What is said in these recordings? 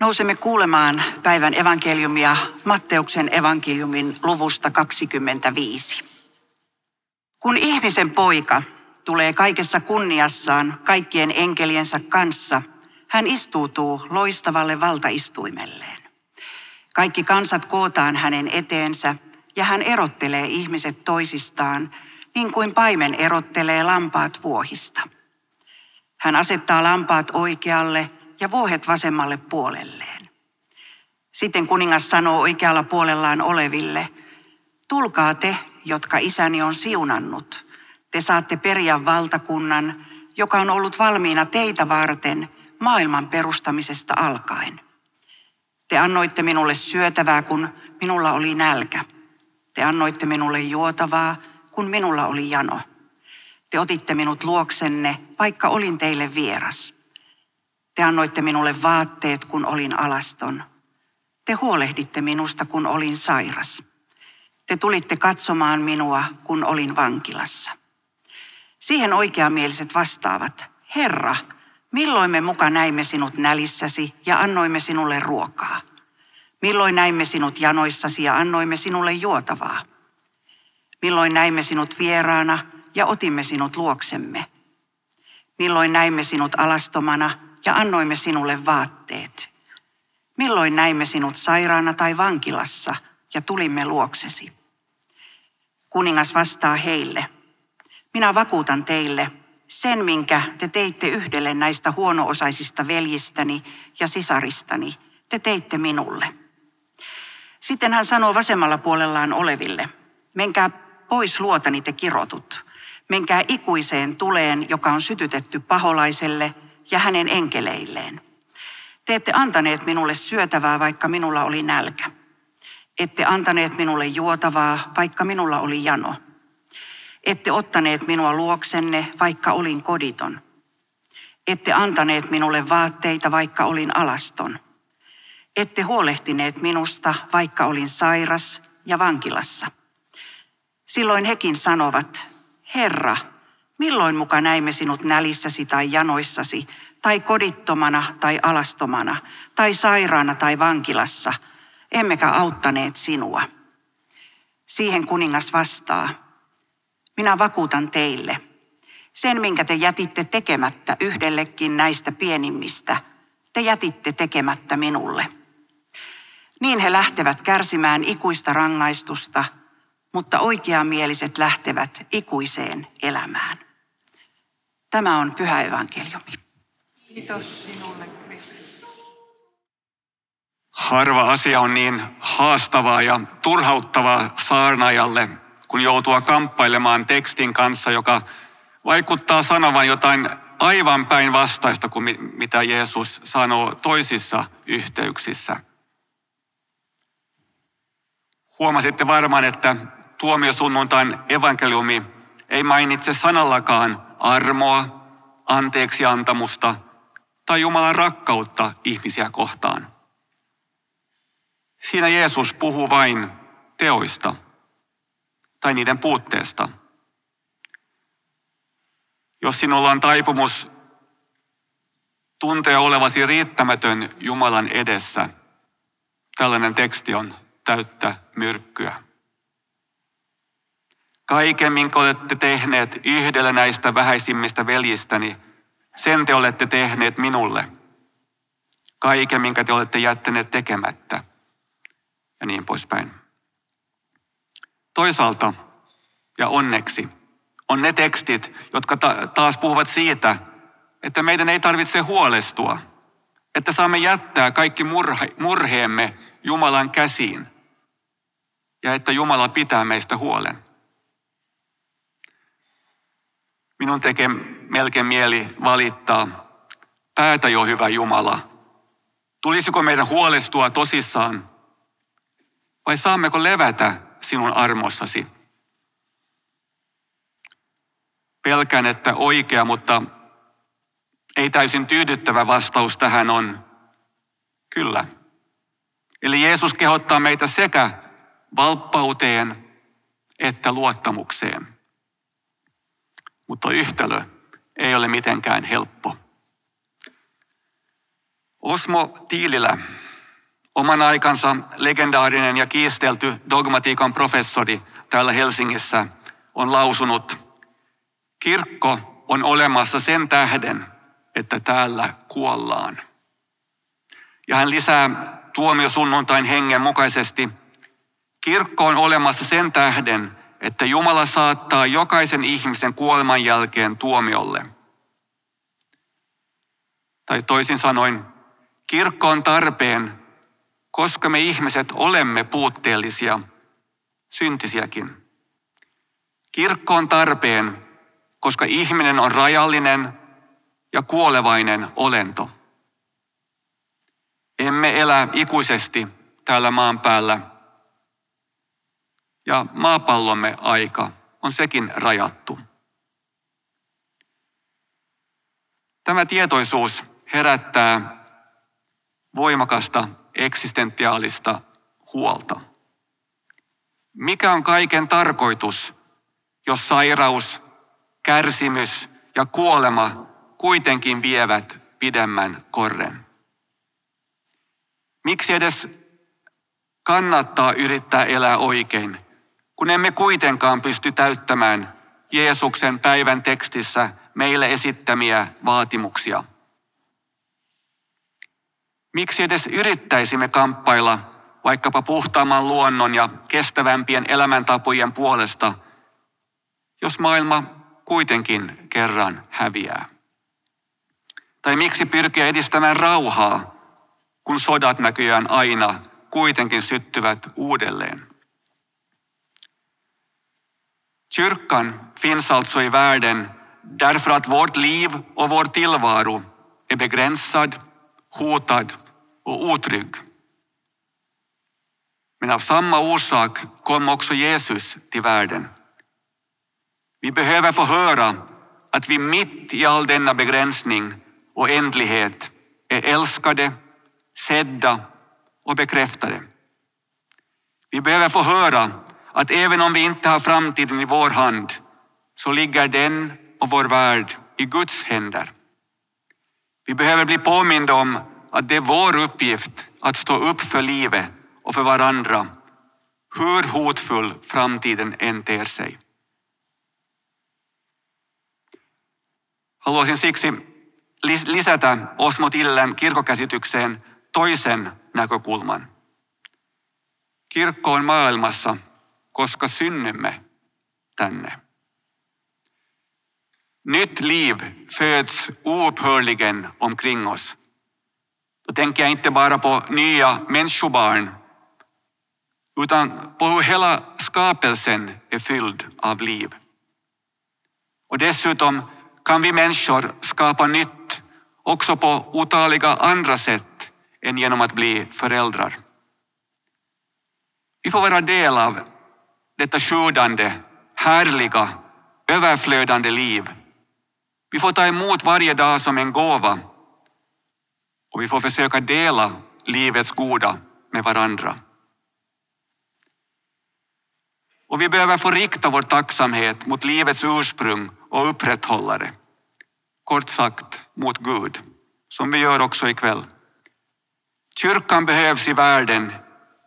Nousemme kuulemaan päivän evankeliumia Matteuksen evankeliumin luvusta 25. Kun ihmisen poika tulee kaikessa kunniassaan kaikkien enkeliensä kanssa, hän istuutuu loistavalle valtaistuimelleen. Kaikki kansat kootaan hänen eteensä ja hän erottelee ihmiset toisistaan, niin kuin paimen erottelee lampaat vuohista. Hän asettaa lampaat oikealle ja vuohet vasemmalle puolelleen. Sitten kuningas sanoo oikealla puolellaan oleville, tulkaa te, jotka isäni on siunannut. Te saatte periä valtakunnan, joka on ollut valmiina teitä varten maailman perustamisesta alkaen. Te annoitte minulle syötävää, kun minulla oli nälkä. Te annoitte minulle juotavaa, kun minulla oli jano. Te otitte minut luoksenne, vaikka olin teille vieras. Te annoitte minulle vaatteet, kun olin alaston. Te huolehditte minusta, kun olin sairas. Te tulitte katsomaan minua, kun olin vankilassa. Siihen oikeamieliset vastaavat, Herra, milloin me muka näimme sinut nälissäsi ja annoimme sinulle ruokaa? Milloin näimme sinut janoissasi ja annoimme sinulle juotavaa? Milloin näimme sinut vieraana ja otimme sinut luoksemme? Milloin näimme sinut alastomana ja annoimme sinulle vaatteet? Milloin näimme sinut sairaana tai vankilassa ja tulimme luoksesi? Kuningas vastaa heille, minä vakuutan teille, sen minkä te teitte yhdelle näistä huono-osaisista veljistäni ja sisaristani, te teitte minulle. Sitten hän sanoo vasemmalla puolellaan oleville, menkää pois luotani te kirotut, menkää ikuiseen tuleen, joka on sytytetty paholaiselle ja hänen enkeleilleen. Te ette antaneet minulle syötävää, vaikka minulla oli nälkä. Ette antaneet minulle juotavaa, vaikka minulla oli jano. Ette ottaneet minua luoksenne, vaikka olin koditon. Ette antaneet minulle vaatteita, vaikka olin alaston. Ette huolehtineet minusta, vaikka olin sairas ja vankilassa. Silloin hekin sanovat, Herra, milloin muka näimme sinut nälissäsi tai janoissasi, tai kodittomana tai alastomana, tai sairaana tai vankilassa, emmekä auttaneet sinua. Siihen kuningas vastaa, minä vakuutan teille, sen minkä te jätitte tekemättä yhdellekin näistä pienimmistä, te jätitte tekemättä minulle. Niin he lähtevät kärsimään ikuista rangaistusta, mutta oikeamieliset lähtevät ikuiseen elämään. Tämä on pyhä evankeliumi. Kiitos sinulle, Kristus. Harva asia on niin haastavaa ja turhauttavaa saarnaajalle, kun joutuu kamppailemaan tekstin kanssa, joka vaikuttaa sanovan jotain aivan päinvastaista kuin mitä Jeesus sanoo toisissa yhteyksissä. Huomasitte varmaan, että tuomiosunnuntain evankeliumi ei mainitse sanallakaan armoa, anteeksiantamusta tai Jumalan rakkautta ihmisiä kohtaan. Siinä Jeesus puhuu vain teoista tai niiden puutteesta. Jos sinulla on taipumus tuntea olevasi riittämätön Jumalan edessä, tällainen teksti on täyttä myrkkyä. Kaiken, minkä olette tehneet yhdellä näistä vähäisimmistä veljistäni, sen te olette tehneet minulle. Kaiken, minkä te olette jättäneet tekemättä. Ja niin poispäin. Toisaalta, ja onneksi, on ne tekstit, jotka taas puhuvat siitä, että meidän ei tarvitse huolestua, että saamme jättää kaikki murhe, murheemme Jumalan käsiin ja että Jumala pitää meistä huolen. Minun tekee melkein mieli valittaa, päätä jo hyvä Jumala. Tulisiko meidän huolestua tosissaan vai saammeko levätä sinun armossasi? Pelkään, että oikea, mutta ei täysin tyydyttävä vastaus tähän on kyllä. Eli Jeesus kehottaa meitä sekä valppauteen että luottamukseen mutta yhtälö ei ole mitenkään helppo. Osmo Tiililä, oman aikansa legendaarinen ja kiistelty dogmatiikan professori täällä Helsingissä, on lausunut, kirkko on olemassa sen tähden, että täällä kuollaan. Ja hän lisää tuomiosunnuntain hengen mukaisesti, kirkko on olemassa sen tähden, että Jumala saattaa jokaisen ihmisen kuoleman jälkeen tuomiolle. Tai toisin sanoen, kirkko on tarpeen, koska me ihmiset olemme puutteellisia, syntisiäkin. Kirkko on tarpeen, koska ihminen on rajallinen ja kuolevainen olento. Emme elä ikuisesti täällä maan päällä. Ja maapallomme aika on sekin rajattu. Tämä tietoisuus herättää voimakasta eksistentiaalista huolta. Mikä on kaiken tarkoitus, jos sairaus, kärsimys ja kuolema kuitenkin vievät pidemmän korren? Miksi edes kannattaa yrittää elää oikein, kun emme kuitenkaan pysty täyttämään Jeesuksen päivän tekstissä meille esittämiä vaatimuksia? Miksi edes yrittäisimme kamppailla vaikkapa puhtaamman luonnon ja kestävämpien elämäntapojen puolesta, jos maailma kuitenkin kerran häviää? Tai miksi pyrkiä edistämään rauhaa, kun sodat näköjään aina kuitenkin syttyvät uudelleen? Kyrkan finns alltså i världen därför att vårt liv och vår tillvaro är begränsad, hotad och otrygg. Men av samma orsak kom också Jesus till världen. Vi behöver få höra att vi mitt i all denna begränsning och ändlighet är älskade, sedda och bekräftade. Vi behöver få höra att även om vi inte har framtiden i vår hand så ligger den och vår värld i Guds händer. Vi behöver bli påminda om att det är vår uppgift att stå upp för livet och för varandra, hur hotfull framtiden än ter sig. Haluaisin siksi lisätä Osmo Tillän kirkkokäsitykseen toisen näkökulman. Kirkko on maailmassa, synnymme tänne. Nytt liv föds oupphörligen omkring oss. Då tänker jag inte bara på nya människobarn, utan på hur hela skapelsen är fylld av liv. Och dessutom kan vi människor skapa nytt också på otaliga andra sätt än genom att bli föräldrar. Vi får vara del av detta sjudande, härliga, överflödande liv. Vi får ta emot varje dag som en gåva och vi får försöka dela livets goda med varandra. Och vi behöver få rikta vår tacksamhet mot livets ursprung och upprätthållare. Kort sagt mot Gud, som vi gör också ikväll. Kyrkan behövs i världen,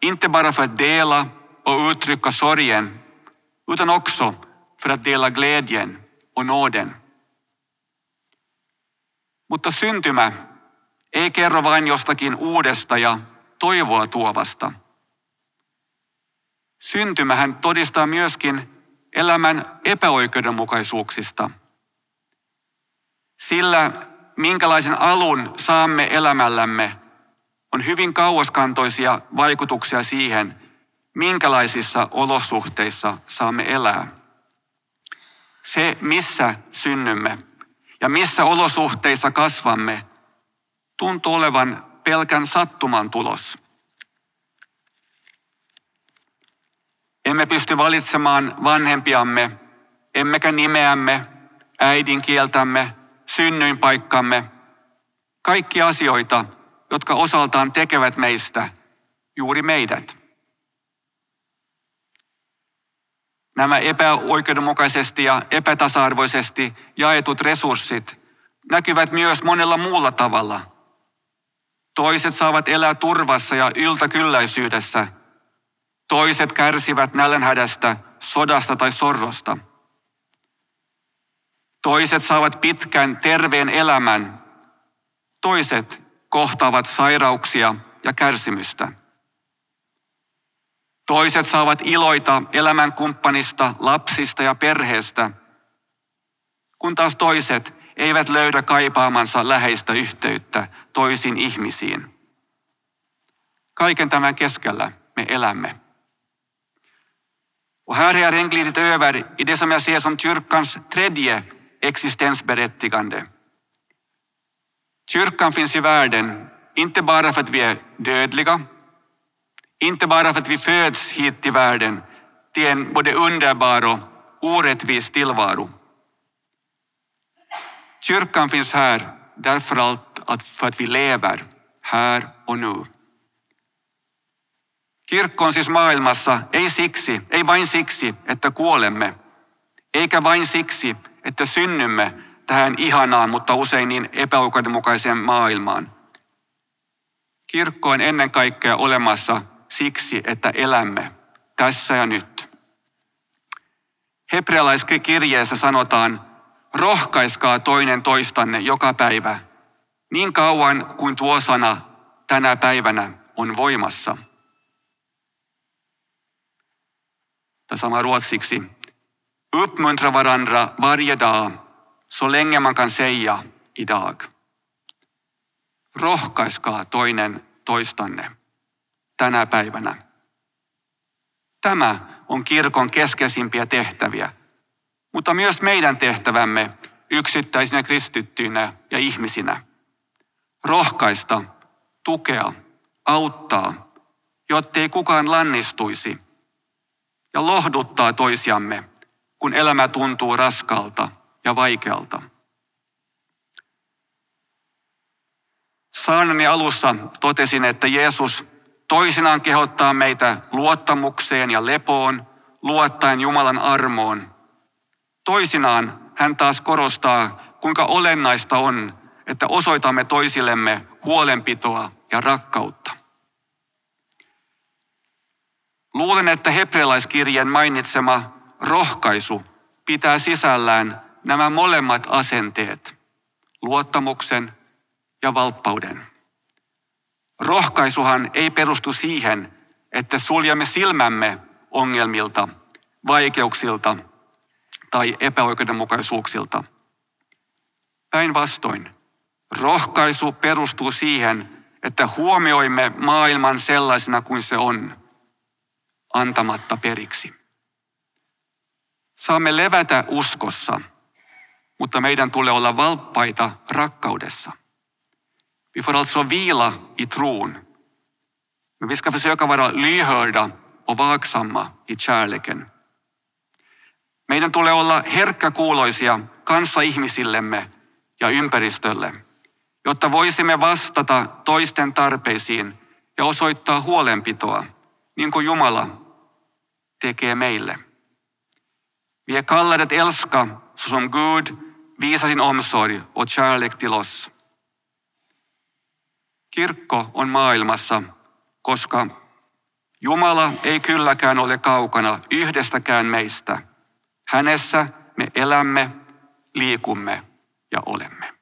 inte bara för att dela och uttrycka sorgen, utan också för att dela glädjen och nåden. Mutta syntymä ei kerro vain jostakin uudesta ja toivoa tuovasta. Syntymähän todistaa myöskin elämän epäoikeudenmukaisuuksista. Sillä minkälaisen alun saamme elämällämme, on hyvin kauaskantoisia vaikutuksia siihen, minkälaisissa olosuhteissa saamme elää. Se, missä synnymme ja missä olosuhteissa kasvamme, tuntuu olevan pelkän sattuman tulos. Emme pysty valitsemaan vanhempiamme, emmekä nimeämme, äidinkieltämme, synnyinpaikkamme, kaikki asioita, jotka osaltaan tekevät meistä juuri meidät. Nämä epäoikeudenmukaisesti ja epätasa-arvoisesti jaetut resurssit näkyvät myös monella muulla tavalla – Toiset saavat elää turvassa ja yltäkylläisyydessä. Toiset kärsivät nälänhädästä, sodasta tai sorrosta. Toiset saavat pitkän terveen elämän. Toiset kohtaavat sairauksia ja kärsimystä. Toiset saavat iloita elämänkumppanista, lapsista ja perheestä, kun taas toiset eivät löydä kaipaamansa läheistä yhteyttä toisiin ihmisiin. Kaiken tämän keskellä me elämme. Och här har jag redan glidit över i det som jag ser som kyrkans tredje existensberättigande. Kyrkan finns i världen, inte bara för att vi är dödliga, inte bara för att vi föds hit till världen till en både underbar och orättvis tillvaro. Kyrkan finns här därför allt att, för att vi lever här och nu. Kirkko on siis maailmassa ei siksi, ei vain siksi, että kuolemme, eikä vain siksi, että synnymme tähän ihanaan, mutta usein niin epäoikeudenmukaiseen maailmaan. Kirkko on ennen kaikkea olemassa siksi, että elämme tässä ja nyt. Hebrealaiskirjeessä sanotaan, rohkaiskaa toinen toistanne joka päivä, niin kauan kuin tuo sana tänä päivänä on voimassa. Tai sama ruotsiksi. Uppmuntra varandra varje dag, så länge man kan säga idag. Rohkaiskaa toinen toistanne tänä päivänä. Tämä on kirkon keskeisimpiä tehtäviä, mutta myös meidän tehtävämme yksittäisinä kristittyinä ja ihmisinä. Rohkaista, tukea, auttaa, jottei kukaan lannistuisi ja lohduttaa toisiamme, kun elämä tuntuu raskalta ja vaikealta. Saanani alussa totesin, että Jeesus toisinaan kehottaa meitä luottamukseen ja lepoon, luottaen Jumalan armoon. Toisinaan hän taas korostaa, kuinka olennaista on, että osoitamme toisillemme huolenpitoa ja rakkautta. Luulen, että hebrealaiskirjeen mainitsema rohkaisu pitää sisällään nämä molemmat asenteet, luottamuksen ja valppauden. Rohkaisuhan ei perustu siihen, että suljemme silmämme ongelmilta, vaikeuksilta tai epäoikeudenmukaisuuksilta. Päinvastoin, rohkaisu perustuu siihen, että huomioimme maailman sellaisena kuin se on, antamatta periksi. Saamme levätä uskossa, mutta meidän tulee olla valppaita rakkaudessa. Vi får alltså vila i tron. Men vi ska försöka vara lyhörda och vaksamma i kärleken. Meidän tulee olla herkkäkuuloisia kanssaihmisillemme ja ympäristölle, jotta voisimme vastata toisten tarpeisiin ja osoittaa huolenpitoa, niin kuin Jumala tekee meille. Vi är kallade att älska så som Gud visar sin omsorg och kärlek till oss. Kirkko on maailmassa, koska Jumala ei kylläkään ole kaukana yhdestäkään meistä. Hänessä me elämme, liikumme ja olemme.